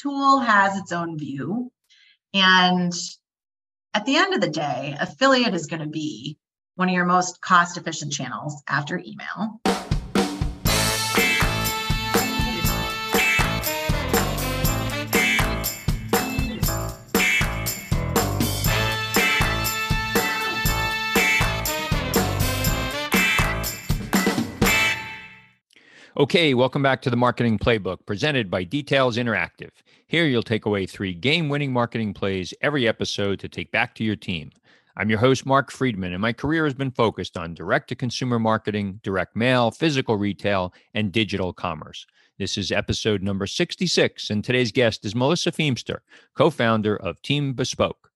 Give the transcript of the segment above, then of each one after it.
tool has its own view. And at the end of the day, affiliate is going to be one of your most cost efficient channels after email. Okay, welcome back to the Marketing Playbook presented by Details Interactive. Here you'll take away three game winning marketing plays every episode to take back to your team. I'm your host, Mark Friedman, and my career has been focused on direct to consumer marketing, direct mail, physical retail, and digital commerce. This is episode number 66, and today's guest is Melissa Feemster, co founder of Team Bespoke.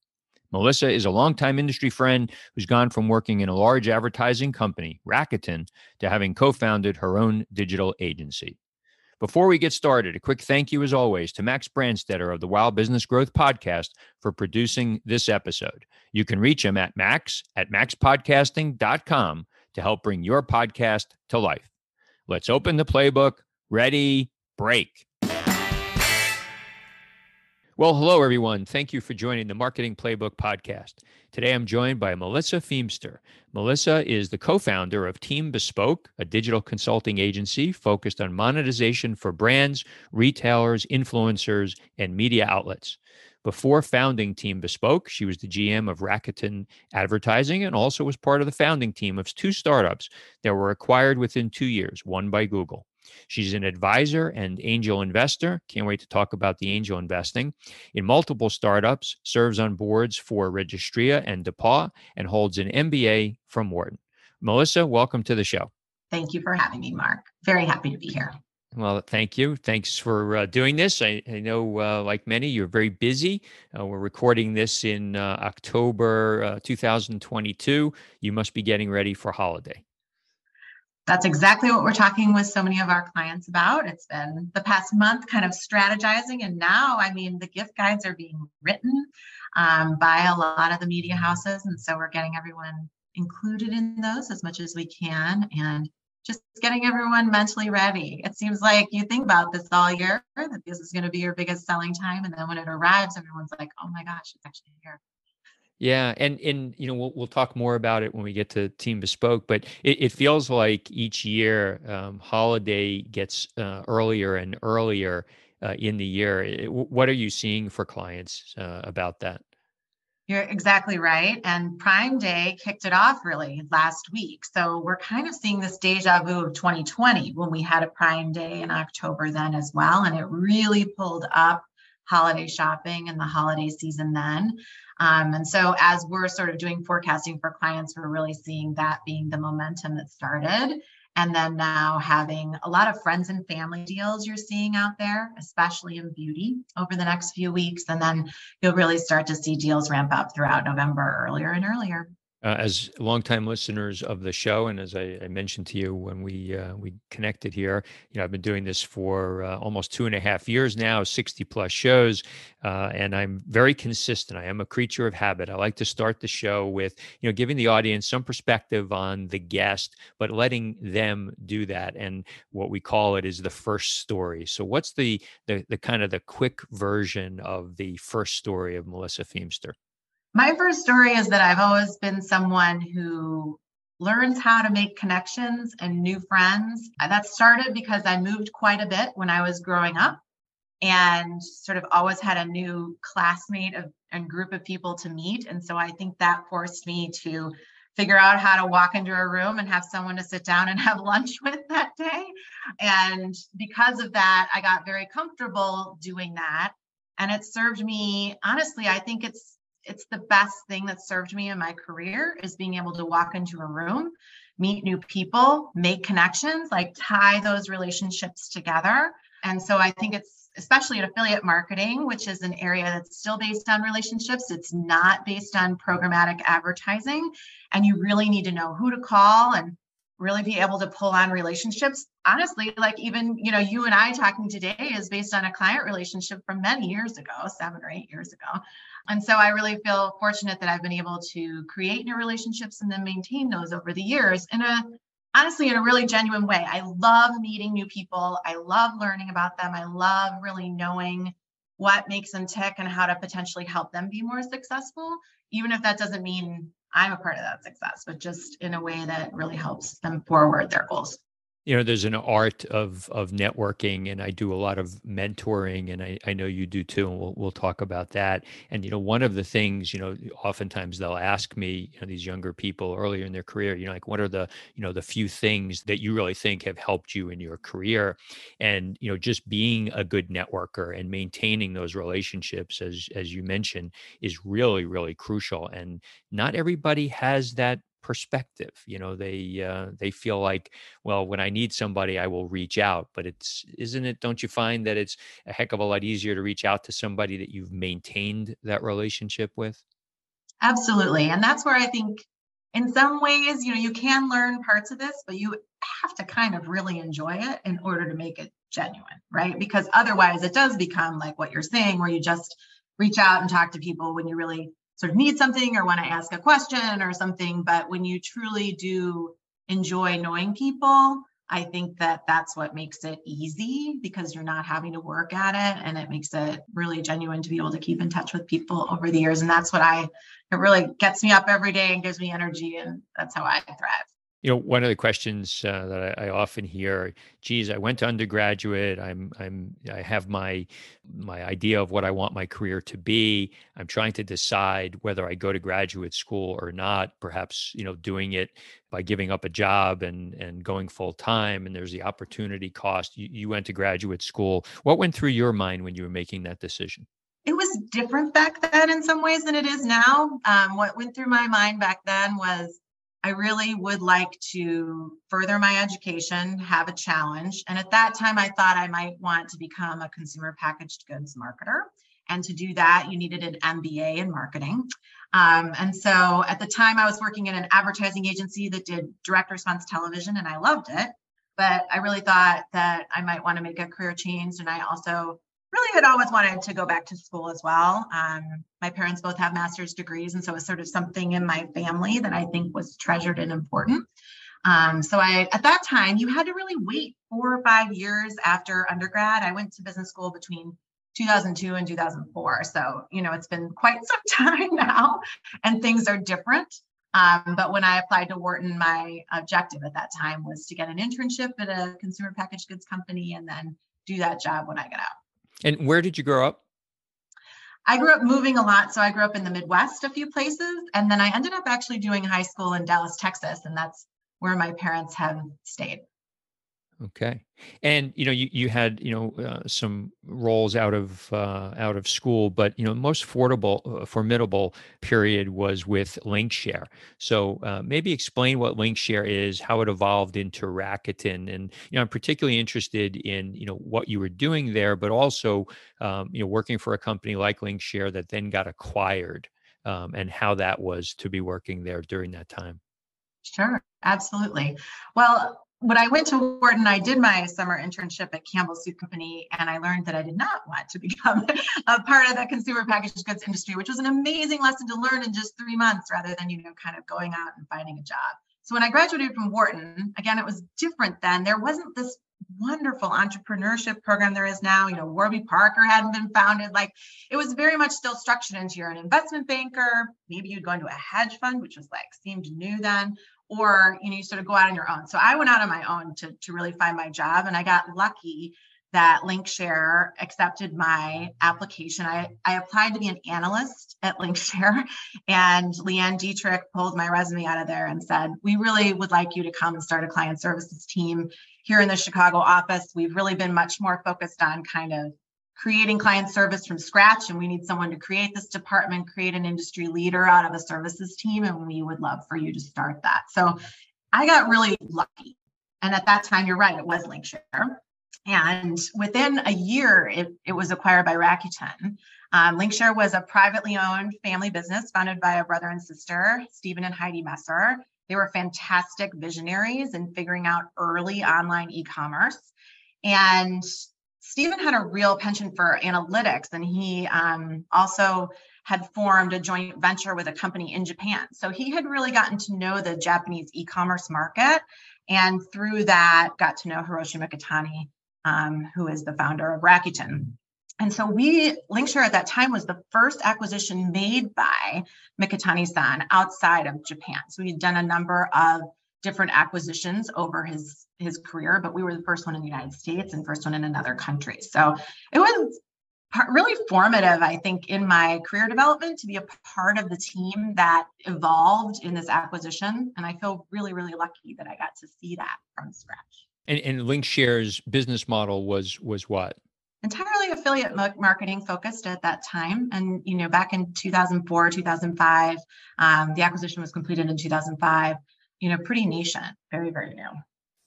Melissa is a longtime industry friend who's gone from working in a large advertising company, Rakuten, to having co founded her own digital agency. Before we get started, a quick thank you, as always, to Max Branstetter of the Wild Business Growth Podcast for producing this episode. You can reach him at max at maxpodcasting.com to help bring your podcast to life. Let's open the playbook. Ready, break. Well, hello, everyone. Thank you for joining the Marketing Playbook podcast. Today, I'm joined by Melissa Feemster. Melissa is the co founder of Team Bespoke, a digital consulting agency focused on monetization for brands, retailers, influencers, and media outlets. Before founding Team Bespoke, she was the GM of Rakuten Advertising and also was part of the founding team of two startups that were acquired within two years, one by Google. She's an advisor and angel investor. Can't wait to talk about the angel investing in multiple startups, serves on boards for Registria and DePauw, and holds an MBA from Wharton. Melissa, welcome to the show. Thank you for having me, Mark. Very happy to be here. Well, thank you. Thanks for uh, doing this. I, I know, uh, like many, you're very busy. Uh, we're recording this in uh, October uh, 2022. You must be getting ready for holiday that's exactly what we're talking with so many of our clients about. It's been the past month kind of strategizing. And now, I mean, the gift guides are being written um, by a lot of the media houses. And so we're getting everyone included in those as much as we can and just getting everyone mentally ready. It seems like you think about this all year that this is going to be your biggest selling time. And then when it arrives, everyone's like, oh my gosh, it's actually here. Yeah, and and you know we'll we'll talk more about it when we get to Team Bespoke, but it, it feels like each year um, holiday gets uh, earlier and earlier uh, in the year. It, what are you seeing for clients uh, about that? You're exactly right. And Prime Day kicked it off really last week. So we're kind of seeing this deja vu of 2020 when we had a Prime Day in October then as well. And it really pulled up holiday shopping and the holiday season then. Um, and so, as we're sort of doing forecasting for clients, we're really seeing that being the momentum that started. And then now having a lot of friends and family deals you're seeing out there, especially in beauty over the next few weeks. And then you'll really start to see deals ramp up throughout November earlier and earlier uh, as longtime listeners of the show, and as I, I mentioned to you when we uh, we connected here, you know I've been doing this for uh, almost two and a half years now, sixty plus shows, uh, and I'm very consistent. I am a creature of habit. I like to start the show with you know giving the audience some perspective on the guest, but letting them do that. And what we call it is the first story. So, what's the the, the kind of the quick version of the first story of Melissa Feemster? My first story is that I've always been someone who learns how to make connections and new friends. That started because I moved quite a bit when I was growing up and sort of always had a new classmate of, and group of people to meet. And so I think that forced me to figure out how to walk into a room and have someone to sit down and have lunch with that day. And because of that, I got very comfortable doing that. And it served me, honestly, I think it's it's the best thing that served me in my career is being able to walk into a room meet new people make connections like tie those relationships together. And so i think it's especially in affiliate marketing which is an area that's still based on relationships it's not based on programmatic advertising and you really need to know who to call and really be able to pull on relationships. Honestly like even you know you and i talking today is based on a client relationship from many years ago seven or eight years ago. And so i really feel fortunate that i've been able to create new relationships and then maintain those over the years in a honestly in a really genuine way. I love meeting new people. I love learning about them. I love really knowing what makes them tick and how to potentially help them be more successful, even if that doesn't mean I'm a part of that success, but just in a way that really helps them forward their goals you know there's an art of of networking and i do a lot of mentoring and i, I know you do too and we'll, we'll talk about that. And you know one of the things you know oftentimes they'll ask me you know these younger people earlier in their career you know like what are the you know the few things that you really think have helped you in your career? And you know just being a good networker and maintaining those relationships as as you mentioned is really really crucial. And not everybody has that perspective you know they uh, they feel like well when i need somebody i will reach out but it's isn't it don't you find that it's a heck of a lot easier to reach out to somebody that you've maintained that relationship with? Absolutely and that's where i think in some ways you know you can learn parts of this but you have to kind of really enjoy it in order to make it genuine right? Because otherwise it does become like what you're saying where you just reach out and talk to people when you really sort of need something or want to ask a question or something. But when you truly do enjoy knowing people, I think that that's what makes it easy because you're not having to work at it and it makes it really genuine to be able to keep in touch with people over the years. And that's what I, it really gets me up every day and gives me energy. And that's how I thrive you know one of the questions uh, that I, I, often hear geez i went to undergraduate. I'm i'm i have my my idea of what i want my career to be. I'm trying to decide whether i go to graduate school or not perhaps you know doing it by giving up a job and and going full time and there's the opportunity cost. You, you went to graduate school. What went through your mind when you were making that decision? It was different back then in some ways than it is now. Um, what went through my mind back then was I really would like to further my education, have a challenge. And at that time, I thought I might want to become a consumer packaged goods marketer. And to do that, you needed an MBA in marketing. Um, and so at the time, I was working in an advertising agency that did direct response television, and I loved it. But I really thought that I might want to make a career change. And I also really had always wanted to go back to school as well. Um, my parents both have master's degrees, and so it was sort of something in my family that I think was treasured and important. Um, so I, at that time, you had to really wait four or five years after undergrad. I went to business school between 2002 and 2004. So, you know, it's been quite some time now and things are different. Um, but when I applied to Wharton, my objective at that time was to get an internship at a consumer packaged goods company and then do that job when I got out. And where did you grow up? I grew up moving a lot. So I grew up in the Midwest a few places. And then I ended up actually doing high school in Dallas, Texas. And that's where my parents have stayed. Okay, and you know you you had you know uh, some roles out of uh, out of school, but you know most formidable uh, formidable period was with Linkshare. So uh, maybe explain what Linkshare is, how it evolved into Rakuten, and you know I'm particularly interested in you know what you were doing there, but also um, you know working for a company like Linkshare that then got acquired, um, and how that was to be working there during that time. Sure, absolutely. Well, when I went to Wharton, I did my summer internship at Campbell Soup Company, and I learned that I did not want to become a part of the consumer packaged goods industry, which was an amazing lesson to learn in just three months rather than, you know, kind of going out and finding a job. So when I graduated from Wharton, again, it was different then. There wasn't this wonderful entrepreneurship program there is now. You know, Warby Parker hadn't been founded. Like it was very much still structured into you're an investment banker. Maybe you'd go into a hedge fund, which was like seemed new then, or you know you sort of go out on your own. So i went out on my own to, to really find my job and i got lucky that linkshare accepted my application. I, I applied to be an analyst at linkshare and leanne dietrich pulled my resume out of there and said we really would like you to come and start a client services team here in the chicago office. We've really been much more focused on kind of creating client service from scratch and we need someone to create this department create an industry leader out of a services team and we would love for you to start that. So i got really lucky and at that time you're right it was linkshare and within a year it, it was acquired by rakuten. Um, linkshare was a privately owned family business founded by a brother and sister stephen and heidi messer. They were fantastic visionaries in figuring out early online e-commerce. And Stephen had a real penchant for analytics, and he um, also had formed a joint venture with a company in Japan. So he had really gotten to know the Japanese e commerce market. And through that, got to know Hiroshi Mikitani, um, who is the founder of Rakuten. And so we, Linkshare at that time was the first acquisition made by Mikitani-san outside of Japan. So we had done a number of different acquisitions over his his career, but we were the first one in the United States and first one in another country. So it was really formative, I think, in my career development to be a part of the team that evolved in this acquisition. And I feel really, really lucky that I got to see that from scratch. And, and Linkshare's business model was was what? entirely affiliate marketing focused at that time and you know back in 2004 2005 um, the acquisition was completed in 2005 you know pretty nascent very very new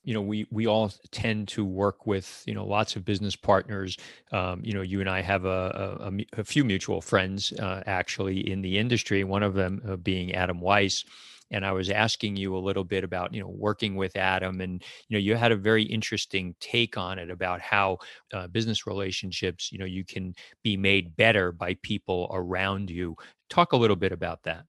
you know we we all tend to work with you know lots of business partners um, you know you and i have a, a, a few mutual friends uh, actually in the industry one of them uh, being adam weiss and I was asking you a little bit about you know working with Adam, and you know you had a very interesting take on it about how uh, business relationships you know you can be made better by people around you. Talk a little bit about that.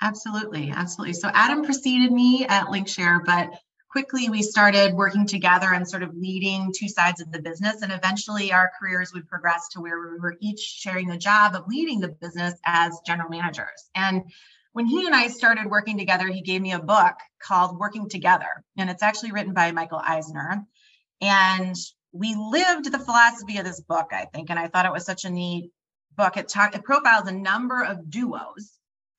Absolutely, absolutely. So Adam preceded me at Linkshare, but quickly we started working together and sort of leading two sides of the business and eventually our careers would progress to where we were each sharing the job of leading the business as general managers and when he and I started working together, he gave me a book called Working Together. And it's actually written by Michael Eisner. And we lived the philosophy of this book, I think. And I thought it was such a neat book. It, talk, it profiles a number of duos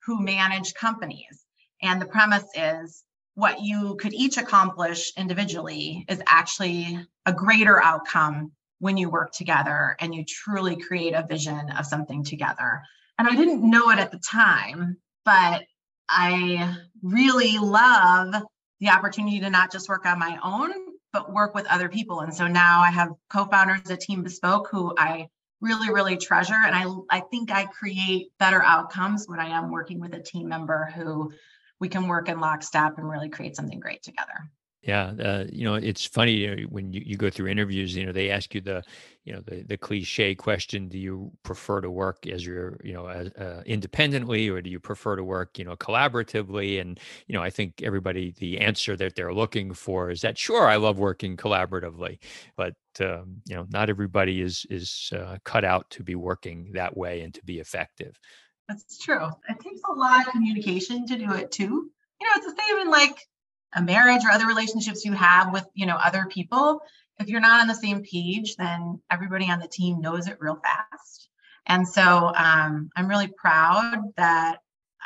who manage companies. And the premise is what you could each accomplish individually is actually a greater outcome when you work together and you truly create a vision of something together. And I didn't know it at the time, but I really love the opportunity to not just work on my own, but work with other people. And so now I have co-founders at Team Bespoke who I really, really treasure. And I, I think I create better outcomes when I am working with a team member who we can work in lockstep and really create something great together. Yeah, uh, you know, it's funny you know, when you, you go through interviews. You know, they ask you the, you know, the the cliche question: Do you prefer to work as your, you know, as, uh, independently, or do you prefer to work, you know, collaboratively? And you know, I think everybody the answer that they're looking for is that sure, I love working collaboratively, but um, you know, not everybody is is uh, cut out to be working that way and to be effective. That's true. It takes a lot of communication to do it too. You know, it's the same in like a marriage or other relationships you have with you know other people if you're not on the same page then everybody on the team knows it real fast. And so um, i'm really proud that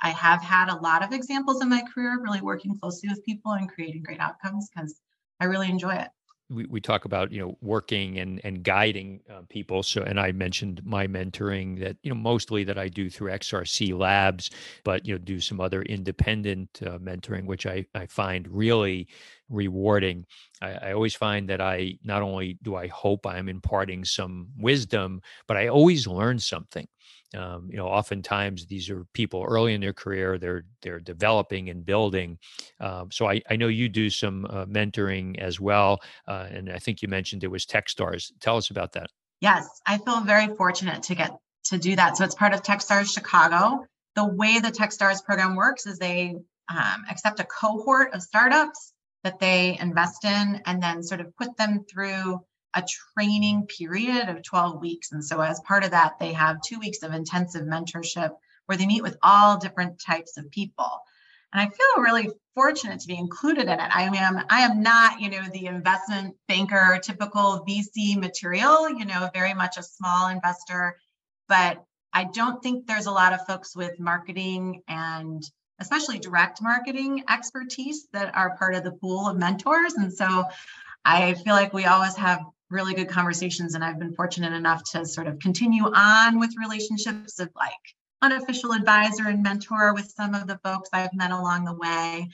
i have had a lot of examples in my career really working closely with people and creating great outcomes because i really enjoy it we, we talk about you know working and and guiding uh, people. So and i mentioned my mentoring that you know mostly that i do through xrc labs but you know do some other independent uh, mentoring which i i find really rewarding. I, I always find that i not only do i hope i'm imparting some wisdom but i always learn something um, you know, oftentimes these are people early in their career; they're they're developing and building. Um, so I, I know you do some uh, mentoring as well, uh, and I think you mentioned it was TechStars. Tell us about that. Yes, I feel very fortunate to get to do that. So it's part of TechStars Chicago. The way the TechStars program works is they um, accept a cohort of startups that they invest in, and then sort of put them through a training period of 12 weeks. And so, as part of that, they have two weeks of intensive mentorship where they meet with all different types of people. And I feel really fortunate to be included in it. I am I am not, you know, the investment banker typical VC material, you know, very much a small investor, but I don't think there's a lot of folks with marketing and especially direct marketing expertise that are part of the pool of mentors. And so I feel like we always have really good conversations. And I've been fortunate enough to sort of continue on with relationships of like unofficial advisor and mentor with some of the folks I've met along the way.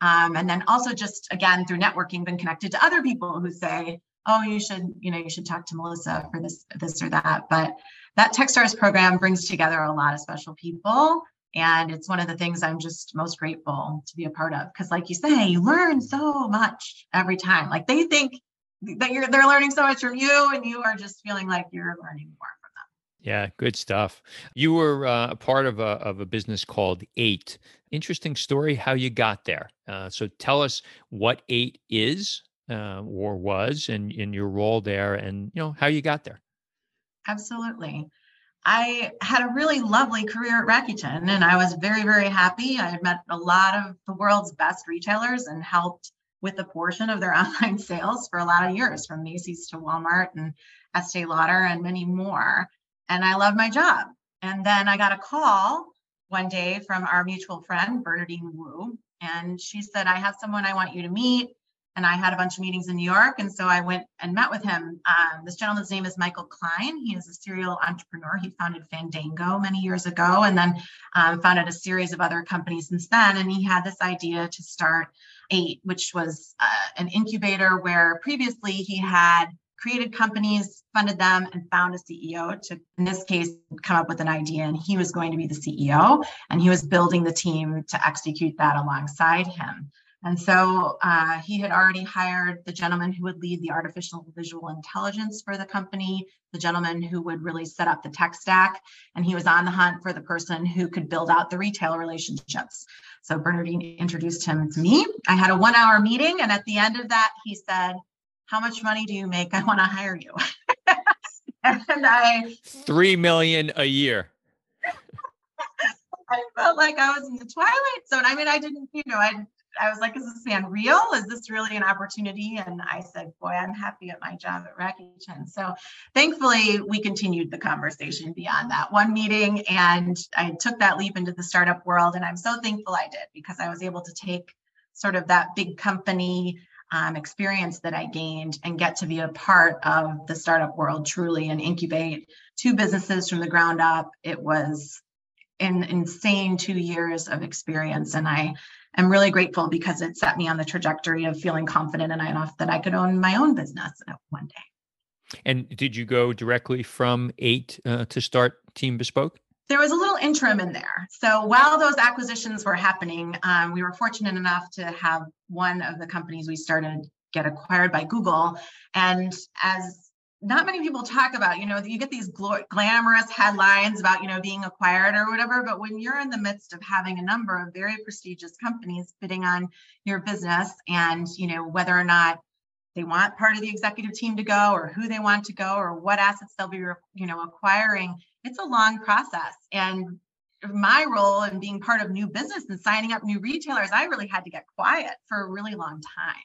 Um, and then also just again through networking, been connected to other people who say, oh, you should, you know, you should talk to Melissa for this, this or that. But that TechStars program brings together a lot of special people. And it's one of the things I'm just most grateful to be a part of. Because, like you say, you learn so much every time. Like they think that you're they're learning so much from you and you are just feeling like you're learning more from them. Yeah good stuff. You were uh, a part of a, of a business called eight. Interesting story how you got there. Uh, so tell us what eight is uh, or was and in your role there and you know how you got there. Absolutely. I had a really lovely career at Rakuten and I was very, very happy. I had met a lot of the world's best retailers and helped with a portion of their online sales for a lot of years, from Macy's to Walmart and Estee Lauder and many more. And I loved my job. And then I got a call one day from our mutual friend, Bernardine Wu. And she said, I have someone I want you to meet and I had a bunch of meetings in New York. And so I went and met with him. Um, this gentleman's name is Michael Klein. He is a serial entrepreneur. He founded Fandango many years ago and then um, founded a series of other companies since then. And he had this idea to start Eight, which was uh, an incubator where previously he had created companies, funded them, and found a CEO to, in this case, come up with an idea. And he was going to be the CEO and he was building the team to execute that alongside him. And so uh, he had already hired the gentleman who would lead the artificial visual intelligence for the company, the gentleman who would really set up the tech stack. And he was on the hunt for the person who could build out the retail relationships. So Bernardine introduced him to me. I had a one hour meeting. And at the end of that, he said, How much money do you make? I want to hire you. and I, three million a year. I felt like I was in the twilight zone. I mean, I didn't, you know, I I was like, is this man real? Is this really an opportunity? And I said, boy, I'm happy at my job at Rakuten. So thankfully, we continued the conversation beyond that one meeting. And I took that leap into the startup world. And I'm so thankful I did because I was able to take sort of that big company um, experience that I gained and get to be a part of the startup world truly and incubate two businesses from the ground up. It was an insane two years of experience. And I am really grateful because it set me on the trajectory of feeling confident and enough that I could own my own business one day. And did you go directly from eight uh, to start Team Bespoke? There was a little interim in there. So while those acquisitions were happening, um, we were fortunate enough to have one of the companies we started get acquired by Google. And as not many people talk about you know you get these gl- glamorous headlines about you know being acquired or whatever but when you're in the midst of having a number of very prestigious companies bidding on your business and you know whether or not they want part of the executive team to go or who they want to go or what assets they'll be you know acquiring it's a long process. And my role in being part of new business and signing up new retailers i really had to get quiet for a really long time.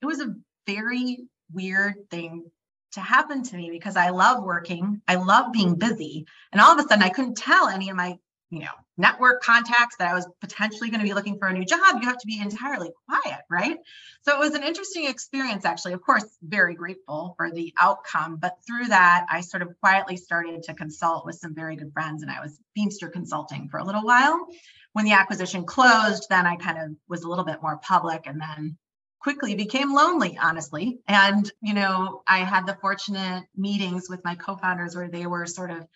It was a very weird thing to happen to me because I love working. I love being busy. And all of a sudden I couldn't tell any of my, you know, network contacts that I was potentially going to be looking for a new job. You have to be entirely quiet, right? So it was an interesting experience actually. Of course, very grateful for the outcome, but through that I sort of quietly started to consult with some very good friends and I was Feemster consulting for a little while. When the acquisition closed, then I kind of was a little bit more public and then quickly became lonely, honestly. And, you know, I had the fortunate meetings with my co founders where they were sort of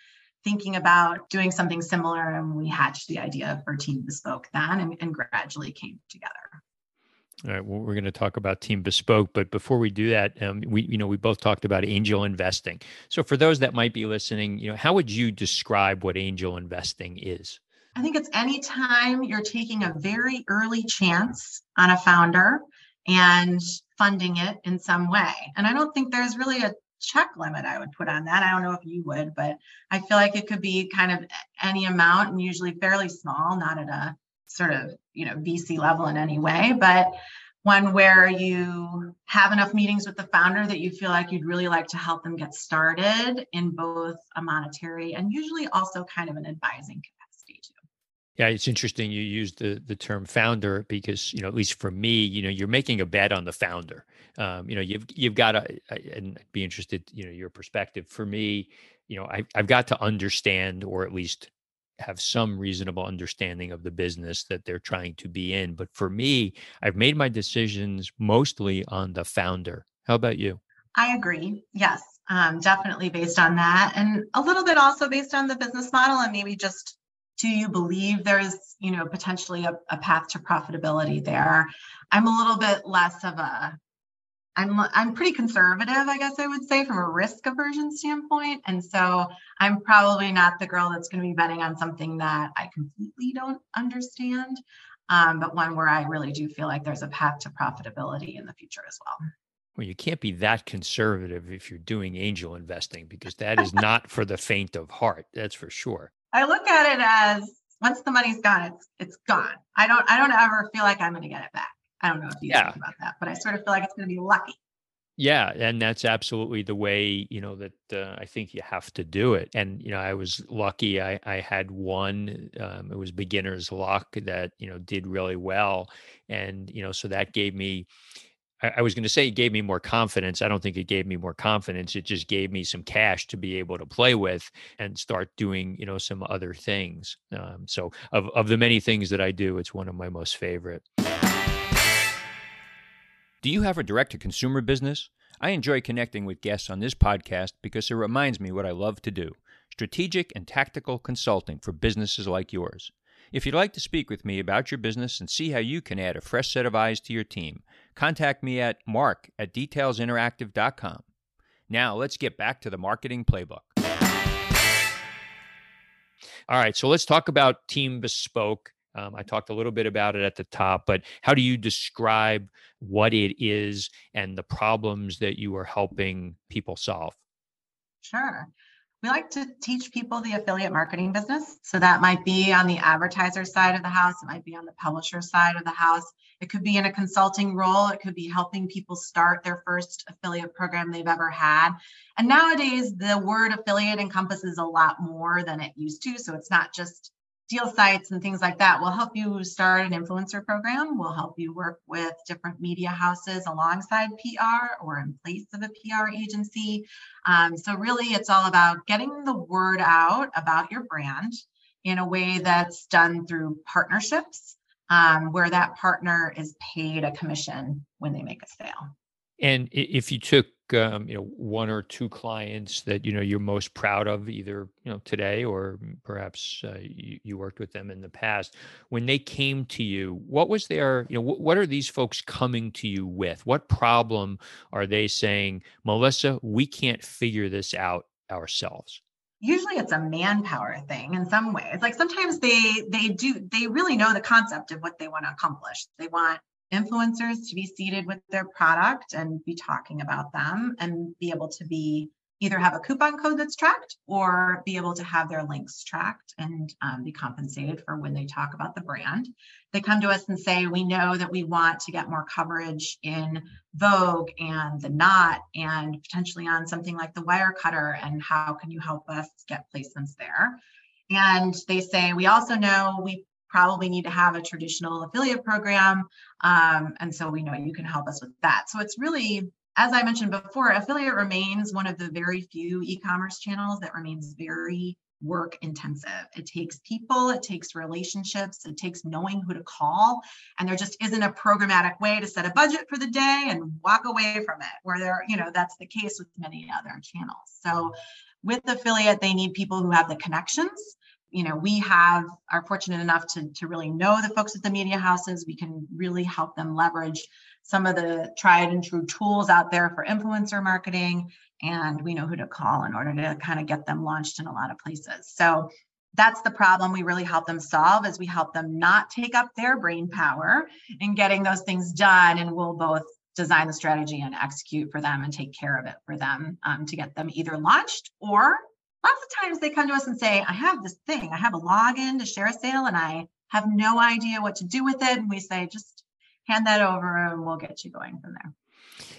thinking about doing something similar. And we hatched the idea for Team Bespoke then and, and gradually came together. All right. Well, we're going to talk about Team Bespoke, but before we do that, um, we you know we both talked about angel investing. So for those that might be listening, you know, how would you describe what angel investing is? I think it's anytime you're taking a very early chance on a founder and funding it in some way. And I don't think there's really a check limit I would put on that. I don't know if you would, but I feel like it could be kind of any amount and usually fairly small, not at a sort of, you know, VC level in any way, but one where you have enough meetings with the founder that you feel like you'd really like to help them get started in both a monetary and usually also kind of an advising yeah, it's interesting you used the the term founder because you know at least for me, you know, you're making a bet on the founder. Um, you know, you've you've got to and be interested, you know, your perspective. For me, you know, I, I've got to understand or at least have some reasonable understanding of the business that they're trying to be in. But for me, I've made my decisions mostly on the founder. How about you? I agree. Yes, um, definitely based on that, and a little bit also based on the business model, and maybe just do you believe there's you know potentially a, a path to profitability there i'm a little bit less of a I'm I'm pretty conservative, I guess I would say, from a risk aversion standpoint. And so I'm probably not the girl that's going to be betting on something that I completely don't understand, um, but one where I really do feel like there's a path to profitability in the future as well. Well, you can't be that conservative if you're doing angel investing because that is not for the faint of heart. That's for sure. I look at it as once the money's gone, it's it's gone. I don't I don't ever feel like I'm going to get it back. I don't know if you yeah. think about that, but I sort of feel like it's going to be lucky. Yeah, and that's absolutely the way you know that uh, I think you have to do it. And you know, I was lucky. I I had one. Um, it was beginner's luck that you know did really well, and you know, so that gave me. I, was going to say it gave me more confidence. I don't think it gave me more confidence. It just gave me some cash to be able to play with and start doing you know some other things. Um, so of of the many things that I do, it's one of my most favorite. Do you have a direct to consumer business? I enjoy connecting with guests on this podcast because it reminds me what I love to do strategic and tactical consulting for businesses like yours. If you'd like to speak with me about your business and see how you can add a fresh set of eyes to your team, contact me at mark at detailsinteractive.com. Now, let's get back to the marketing playbook. All right, so let's talk about Team Bespoke. Um, I talked a little bit about it at the top, but how do you describe what it is and the problems that you are helping people solve? Sure. We like to teach people the affiliate marketing business. So that might be on the advertiser side of the house, it might be on the publisher side of the house. It could be in a consulting role, it could be helping people start their first affiliate program they've ever had. And nowadays, the word affiliate encompasses a lot more than it used to. So it's not just deal sites and things like that will help you start an influencer program will help you work with different media houses alongside pr or in place of a pr agency. Um, so really it's all about getting the word out about your brand in a way that's done through partnerships um, where that partner is paid a commission when they make a sale. And if you took um, you know one or two clients that you know you're most proud of, either you know today or perhaps uh, you, you, worked with them in the past, when they came to you, what was their you know what, what are these folks coming to you with? What problem are they saying, Melissa? We can't figure this out ourselves usually it's a manpower thing in some ways like sometimes they they do they really know the concept of what they want to accomplish they want influencers to be seated with their product and be talking about them and be able to be either have a coupon code that's tracked or be able to have their links tracked and um, be compensated for when they talk about the brand. They come to us and say, We know that we want to get more coverage in Vogue and The Knot and potentially on something like the Wirecutter. And how can you help us get placements there? And they say, We also know we probably need to have a traditional affiliate program. Um, and so we know you can help us with that. So it's really, as I mentioned before, affiliate remains one of the very few e commerce channels that remains very work intensive. It takes people, it takes relationships, it takes knowing who to call. And there just isn't a programmatic way to set a budget for the day and walk away from it, where there, you know, that's the case with many other channels. So with affiliate, they need people who have the connections you know we have are fortunate enough to, to really know the folks at the media houses. We can really help them leverage some of the tried and true tools out there for influencer marketing and we know who to call in order to kind of get them launched in a lot of places. So that's the problem we really help them solve is we help them not take up their brain power in getting those things done and we'll both design the strategy and execute for them and take care of it for them um, to get them either launched or lots of times they come to us and say, I have this thing, I have a login to ShareASale and I have no idea what to do with it. And we say, just hand that over and we'll get you going from there.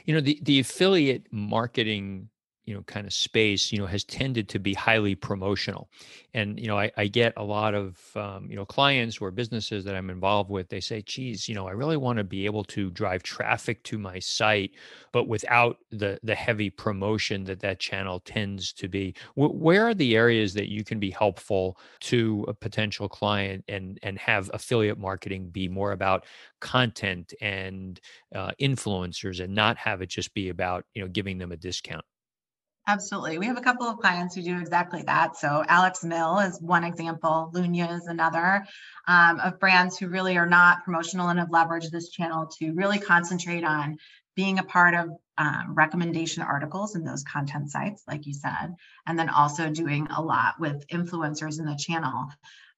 You know, the, the affiliate marketing you know kind of space you know has tended to be highly promotional. And you know i, I get a lot of um, you know clients or businesses that i'm involved with they say geez you know i really want to be able to drive traffic to my site but without the the heavy promotion that that channel tends to be. W- where are the areas that you can be helpful to a potential client and and have affiliate marketing be more about content and uh, influencers and not have it just be about you know giving them a discount Absolutely. We have a couple of clients who do exactly that. So, Alex Mill is one example, Lunya is another um, of brands who really are not promotional and have leveraged this channel to really concentrate on being a part of um, recommendation articles in those content sites, like you said, and then also doing a lot with influencers in the channel.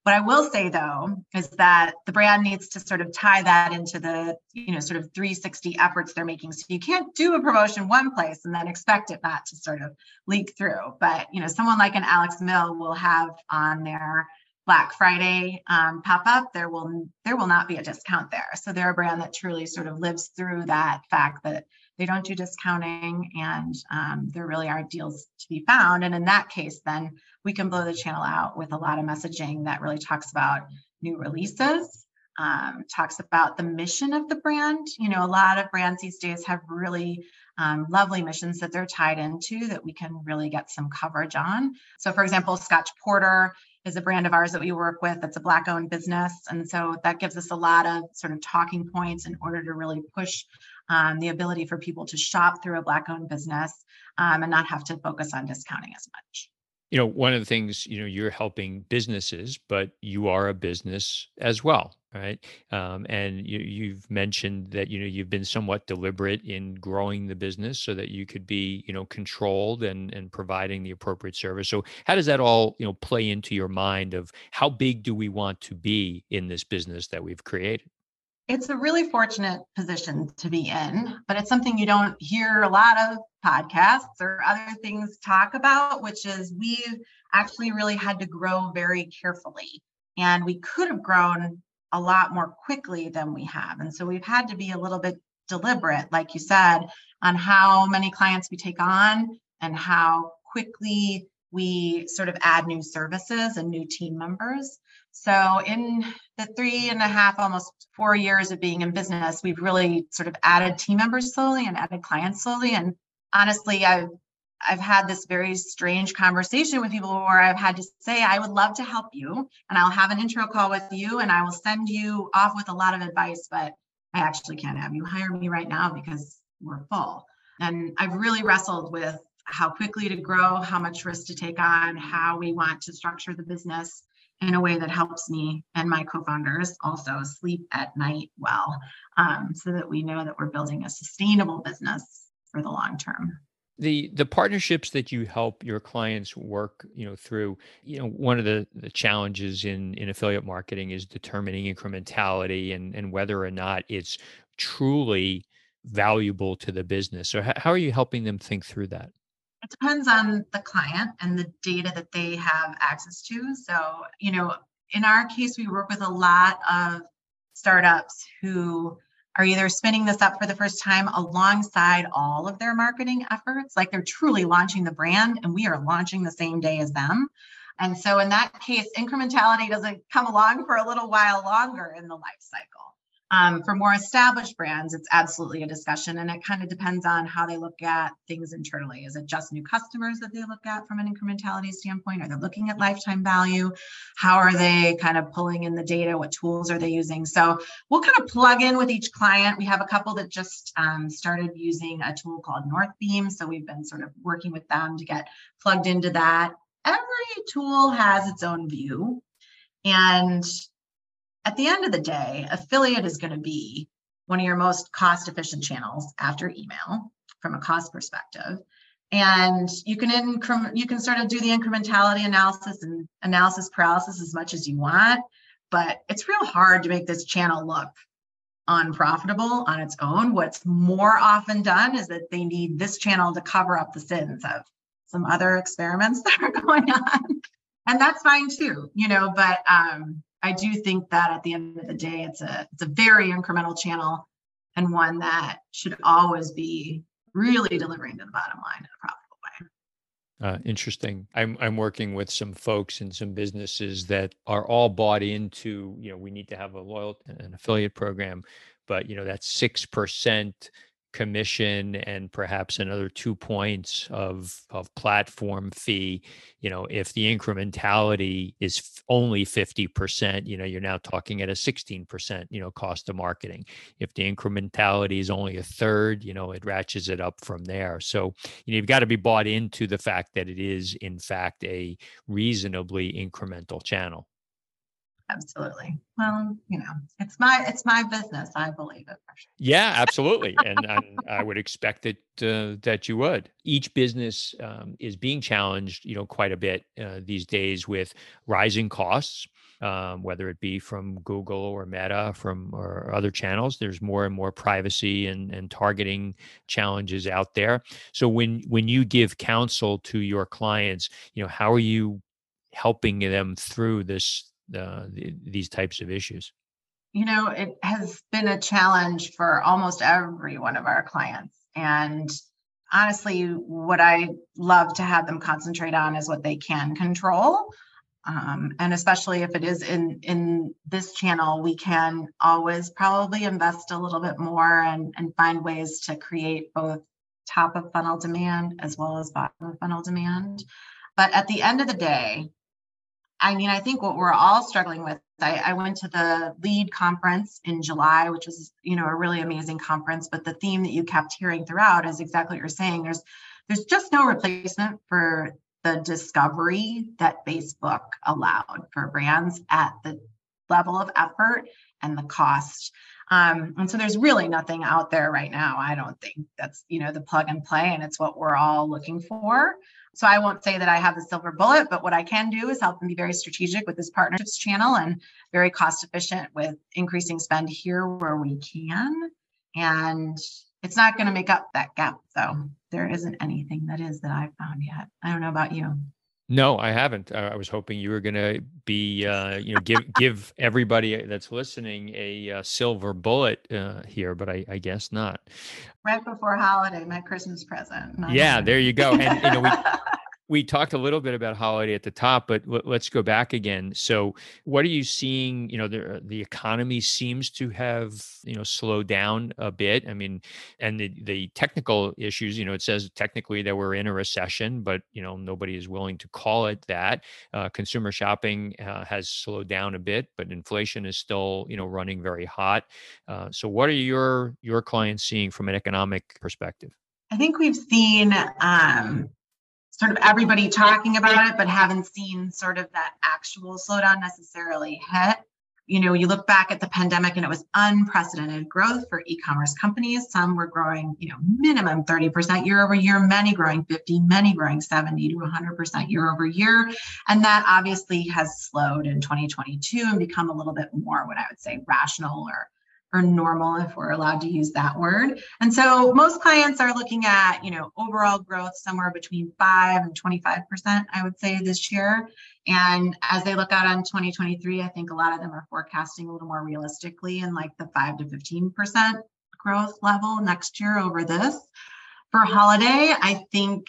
What I will say though is that the brand needs to sort of tie that into the, you know, sort of 360 efforts they're making. So you can't do a promotion one place and then expect it not to sort of leak through. But, you know, someone like an Alex Mill will have on their Black Friday um, pop up, there will there will not be a discount there. So they're a brand that truly sort of lives through that fact that they don't do discounting and um, there really are deals to be found. And in that case, then we can blow the channel out with a lot of messaging that really talks about new releases, um, talks about the mission of the brand. You know, a lot of brands these days have really um, lovely missions that they're tied into that we can really get some coverage on. So, for example, Scotch Porter is a brand of ours that we work with that's a black owned business and so that gives us a lot of sort of talking points in order to really push um, the ability for people to shop through a Black owned business um, and not have to focus on discounting as much. You know, one of the things, you know, you're helping businesses, but you are a business as well, right? Um, and you, you've mentioned that, you know, you've been somewhat deliberate in growing the business so that you could be, you know, controlled and, and providing the appropriate service. So how does that all, you know, play into your mind of how big do we want to be in this business that we've created? It's a really fortunate position to be in, but it's something you don't hear a lot of podcasts or other things talk about, which is we've actually really had to grow very carefully. And we could have grown a lot more quickly than we have. And so we've had to be a little bit deliberate, like you said, on how many clients we take on and how quickly we sort of add new services and new team members. So, in the three and a half, almost four years of being in business, we've really sort of added team members slowly and added clients slowly. And honestly, I've I've had this very strange conversation with people where I've had to say, I would love to help you, and I'll have an intro call with you, and I will send you off with a lot of advice, but I actually can't have you hire me right now because we're full. And I've really wrestled with how quickly to grow, how much risk to take on, how we want to structure the business in a way that helps me and my co-founders also sleep at night well um, so that we know that we're building a sustainable business for the long term. The the partnerships that you help your clients work you know through you know one of the, the challenges in in affiliate marketing is determining incrementality and and whether or not it's truly valuable to the business. So how, how are you helping them think through that it depends on the client and the data that they have access to. So, you know, in our case, we work with a lot of startups who are either spinning this up for the first time alongside all of their marketing efforts, like they're truly launching the brand and we are launching the same day as them. And so, in that case, incrementality doesn't come along for a little while longer in the life cycle. Um, for more established brands, it's absolutely a discussion, and it kind of depends on how they look at things internally. Is it just new customers that they look at from an incrementality standpoint? Are they looking at lifetime value? How are they kind of pulling in the data? What tools are they using? So we'll kind of plug in with each client. We have a couple that just um, started using a tool called Northbeam, so we've been sort of working with them to get plugged into that. Every tool has its own view. And at the end of the day, affiliate is going to be one of your most cost efficient channels after email from a cost perspective. And you can you can sort of do the incrementality analysis and analysis paralysis as much as you want, but it's real hard to make this channel look unprofitable on its own. What's more often done is that they need this channel to cover up the sins of some other experiments that are going on. And that's fine too, you know, but um, I do think that at the end of the day, it's a it's a very incremental channel and one that should always be really delivering to the bottom line in a profitable way. Uh, interesting. I'm I'm working with some folks and some businesses that are all bought into. You know, we need to have a loyal an affiliate program, but you know that six percent commission and perhaps another two points of of platform fee you know if the incrementality is only 50% you know you're now talking at a 16% you know cost of marketing. If the incrementality is only a third you know it ratchets it up from there. So you know, you've got to be bought into the fact that it is in fact a reasonably incremental channel absolutely. Well, you know, it's my it's my business. I believe it. Sure. Yeah, absolutely, and, and, I would expect that uh, that you would. Each business um, is being challenged, you know, quite a bit uh, these days with rising costs. Um, whether it be from Google or Meta, from or other channels, there's more and more privacy and, and targeting challenges out there. So when when you give counsel to your clients, you know, how are you helping them through this uh, these types of issues? You know, it has been a challenge for almost every one of our clients. And honestly, what I love to have them concentrate on is what they can control. Um, and especially if it is in in this channel, we can always probably invest a little bit more and, and find ways to create both top of funnel demand as well as bottom of funnel demand. But at the end of the day, I mean, I think what we're all struggling with. I, I, went to the lead conference in July, which was, you know, a really amazing conference. But the theme that you kept hearing throughout is exactly what you're saying. There's there's just no replacement for the discovery that Facebook allowed for brands at the level of effort and the cost. Um, and so there's really nothing out there right now. I don't think that's, you know, the plug and play, and it's what we're all looking for. So I won't say that I have the silver bullet, but what I can do is help them be very strategic with this partnerships channel and very cost efficient with increasing spend here where we can. And it's not going to make up that gap. though. there isn't anything that is that I've found yet. I don't know about you. No, I haven't. I was hoping you were going to be, uh, you know, give give everybody that's listening a uh, silver bullet uh, here, but I, I, guess not. Right before holiday, my Christmas present. Yeah, there you go. And you know, we we talked a little bit about holiday at the top, but l- let's go back again. So, what are you seeing? You know, the the economy seems to have you know slowed down a bit. I mean, and the the technical issues. You know, it says technically that we're in a recession, but you know nobody is willing to call it that. Uh, consumer shopping uh, has slowed down a bit, but inflation is still you know running very hot. Uh, so, what are your your clients seeing from an economic perspective? I think we've seen um, sort of everybody talking about it, but haven't seen sort of that actual slowdown necessarily hit. You know, you look back at the pandemic and it was unprecedented growth for e-commerce companies. Some were growing, you know, minimum 30% year over year, many growing 50, many growing 70 to 100% year over year. And that obviously has slowed in 2022 and become a little bit more what I would say rational or or normal if we're allowed to use that word. And so most clients are looking at, you know, overall growth somewhere between 5 and 25%, I would say this year. And as they look out on 2023, I think a lot of them are forecasting a little more realistically in like the 5 to 15% growth level next year over this. For holiday, I think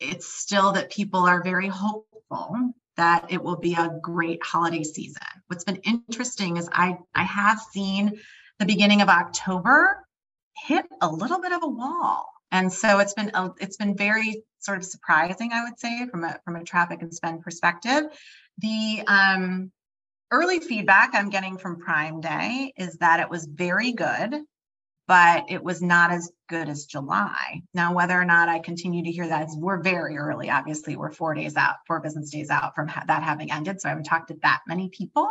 it's still that people are very hopeful that it will be a great holiday season. What's been interesting is I I have seen the beginning of October hit a little bit of a wall. And so it's been it's been very sort of surprising, I would say, from a from a traffic and spend perspective. The um, early feedback I'm getting from Prime Day is that it was very good but it was not as good as July. Now, whether or not I continue to hear that, we're very early. Obviously, we're four days out, four business days out from ha- that having ended. So I haven't talked to that many people,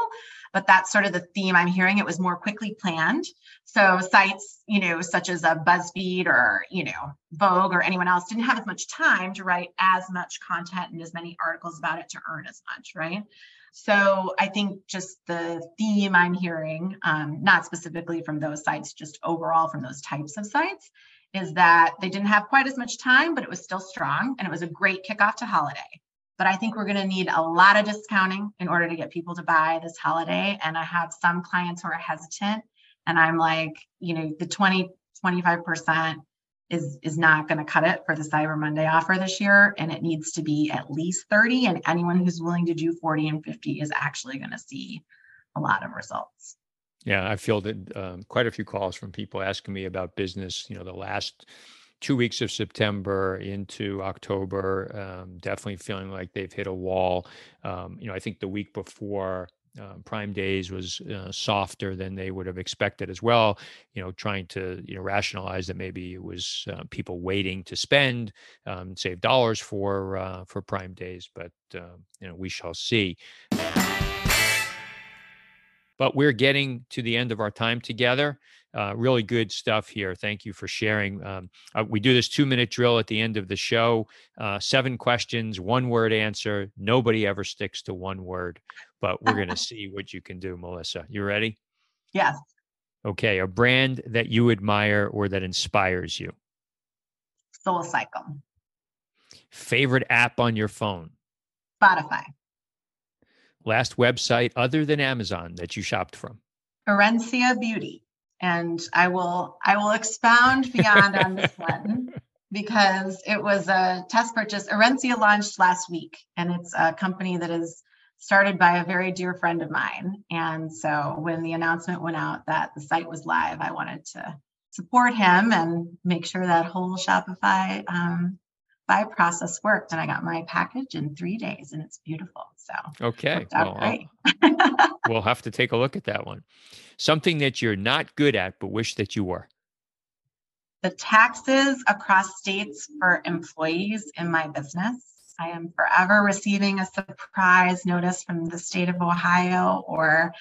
but that's sort of the theme I'm hearing. It was more quickly planned. So sites, you know, such as a BuzzFeed or, you know, Vogue or anyone else didn't have as much time to write as much content and as many articles about it to earn as much, right? So I think just the theme I'm hearing, um, not specifically from those sites, just overall from those types of sites, is that they didn't have quite as much time, but it was still strong and it was a great kickoff to holiday. But I think we're going to need a lot of discounting in order to get people to buy this holiday. And I have some clients who are hesitant. And I'm like, you know, the 20, 25% is is not going to cut it for the Cyber Monday offer this year and it needs to be at least 30 and anyone who's willing to do 40 and 50 is actually going to see a lot of results. Yeah, I fielded um, quite a few calls from people asking me about business, you know, the last two weeks of September into October, um, definitely feeling like they've hit a wall. Um, you know, I think the week before uh, Prime Days was uh, softer than they would have expected as well. You know, trying to you know rationalize that maybe it was uh, people waiting to spend, um, save dollars for uh, for Prime Days, but um, you know we shall see. But we're getting to the end of our time together. Uh, really good stuff here. Thank you for sharing. Um, uh, we do this two minute drill at the end of the show. Uh, seven questions, one word answer. Nobody ever sticks to one word, but we're going to see what you can do, Melissa. You ready? Yes. Okay. A brand that you admire or that inspires you? Soul Cycle. Favorite app on your phone? Spotify. Last website other than Amazon that you shopped from? Herencia Beauty. And I will I will expound beyond on this one because it was a test purchase. Herencia launched last week, and it's a company that is started by a very dear friend of mine. And so when the announcement went out that the site was live, I wanted to support him and make sure that whole Shopify um, buy process worked. And I got my package in three days, and it's beautiful. So okay, well, we'll have to take a look at that one. Something that you're not good at, but wish that you were. The taxes across states for employees in my business. I am forever receiving a surprise notice from the state of Ohio or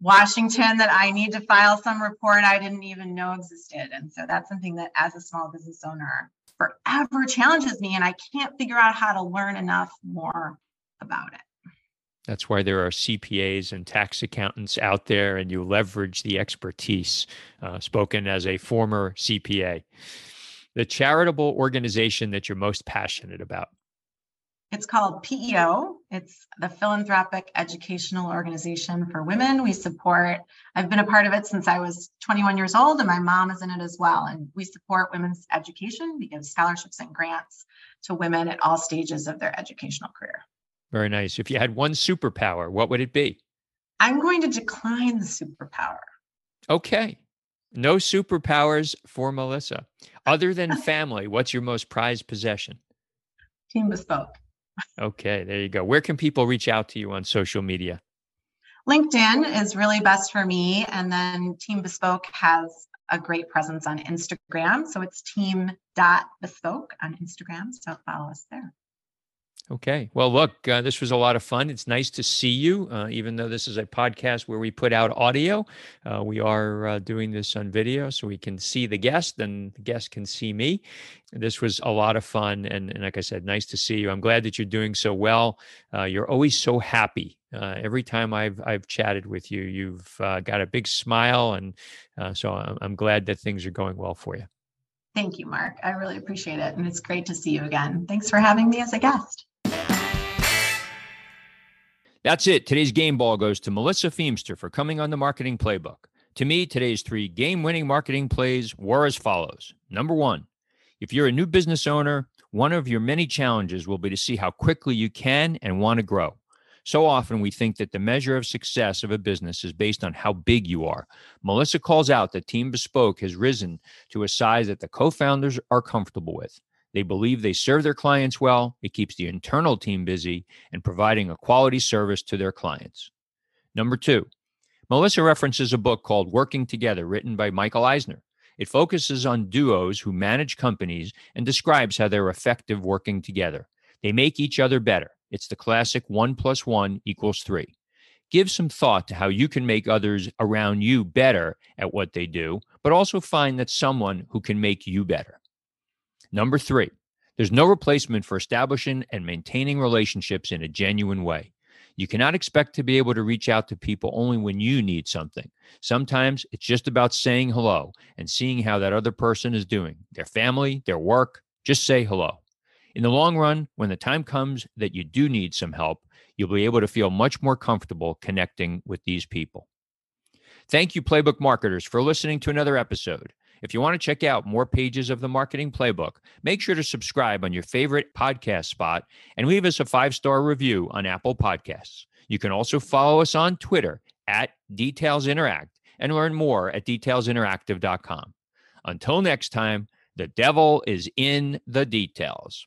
Washington that I need to file some report I didn't even know existed. And so that's something that, as a small business owner, forever challenges me. And I can't figure out how to learn enough more about it. That's why there are CPAs and tax accountants out there, and you leverage the expertise. Uh, spoken as a former CPA. The charitable organization that you're most passionate about. It's called PEO. It's the Philanthropic Educational Organization for Women. We support, I've been a part of it since I was 21 years old, and my mom is in it as well. And we support women's education. We give scholarships and grants to women at all stages of their educational career. Very nice. If you had one superpower, what would it be? I'm going to decline the superpower. Okay. No superpowers for Melissa. Other than family, what's your most prized possession? Team Bespoke. Okay, there you go. Where can people reach out to you on social media? LinkedIn is really best for me. And then Team Bespoke has a great presence on Instagram. So it's team.bespoke on Instagram. So follow us there. Okay. Well, look, uh, this was a lot of fun. It's nice to see you, uh, even though this is a podcast where we put out audio. Uh, we are uh, doing this on video so we can see the guest and the guest can see me. This was a lot of fun. And, and like I said, nice to see you. I'm glad that you're doing so well. Uh, you're always so happy. Uh, every time I've I've chatted with you, you've got a big smile, and so I'm, I'm glad that things are going well for you. Thank you, Mark. I really appreciate it. And it's great to see you again. Thanks for having me as a guest. That's it. Today's game ball goes to Melissa Feemster for coming on the marketing playbook. To me, today's three game winning marketing plays were as follows. Number one, if you're a new business owner, one of your many challenges will be to see how quickly you can and want to grow. So often we think that the measure of success of a business is based on how big you are. Melissa calls out that Team Bespoke has risen to a size that the co founders are comfortable with. They believe they serve their clients well, it keeps the internal team busy, and providing a quality service to their clients. Number two, Melissa references a book called Working Together, written by Michael Eisner. It focuses on duos who manage companies and describes how they're effective working together. They make each other better. It's the classic one plus one equals three. Give some thought to how you can make others around you better at what they do, but also find that someone who can make you better. Number three, there's no replacement for establishing and maintaining relationships in a genuine way. You cannot expect to be able to reach out to people only when you need something. Sometimes it's just about saying hello and seeing how that other person is doing, their family, their work. Just say hello. In the long run, when the time comes that you do need some help, you'll be able to feel much more comfortable connecting with these people. Thank you, Playbook marketers, for listening to another episode. If you want to check out more pages of the marketing playbook, make sure to subscribe on your favorite podcast spot and leave us a five star review on Apple Podcasts. You can also follow us on Twitter at Details Interact and learn more at detailsinteractive.com. Until next time, the devil is in the details.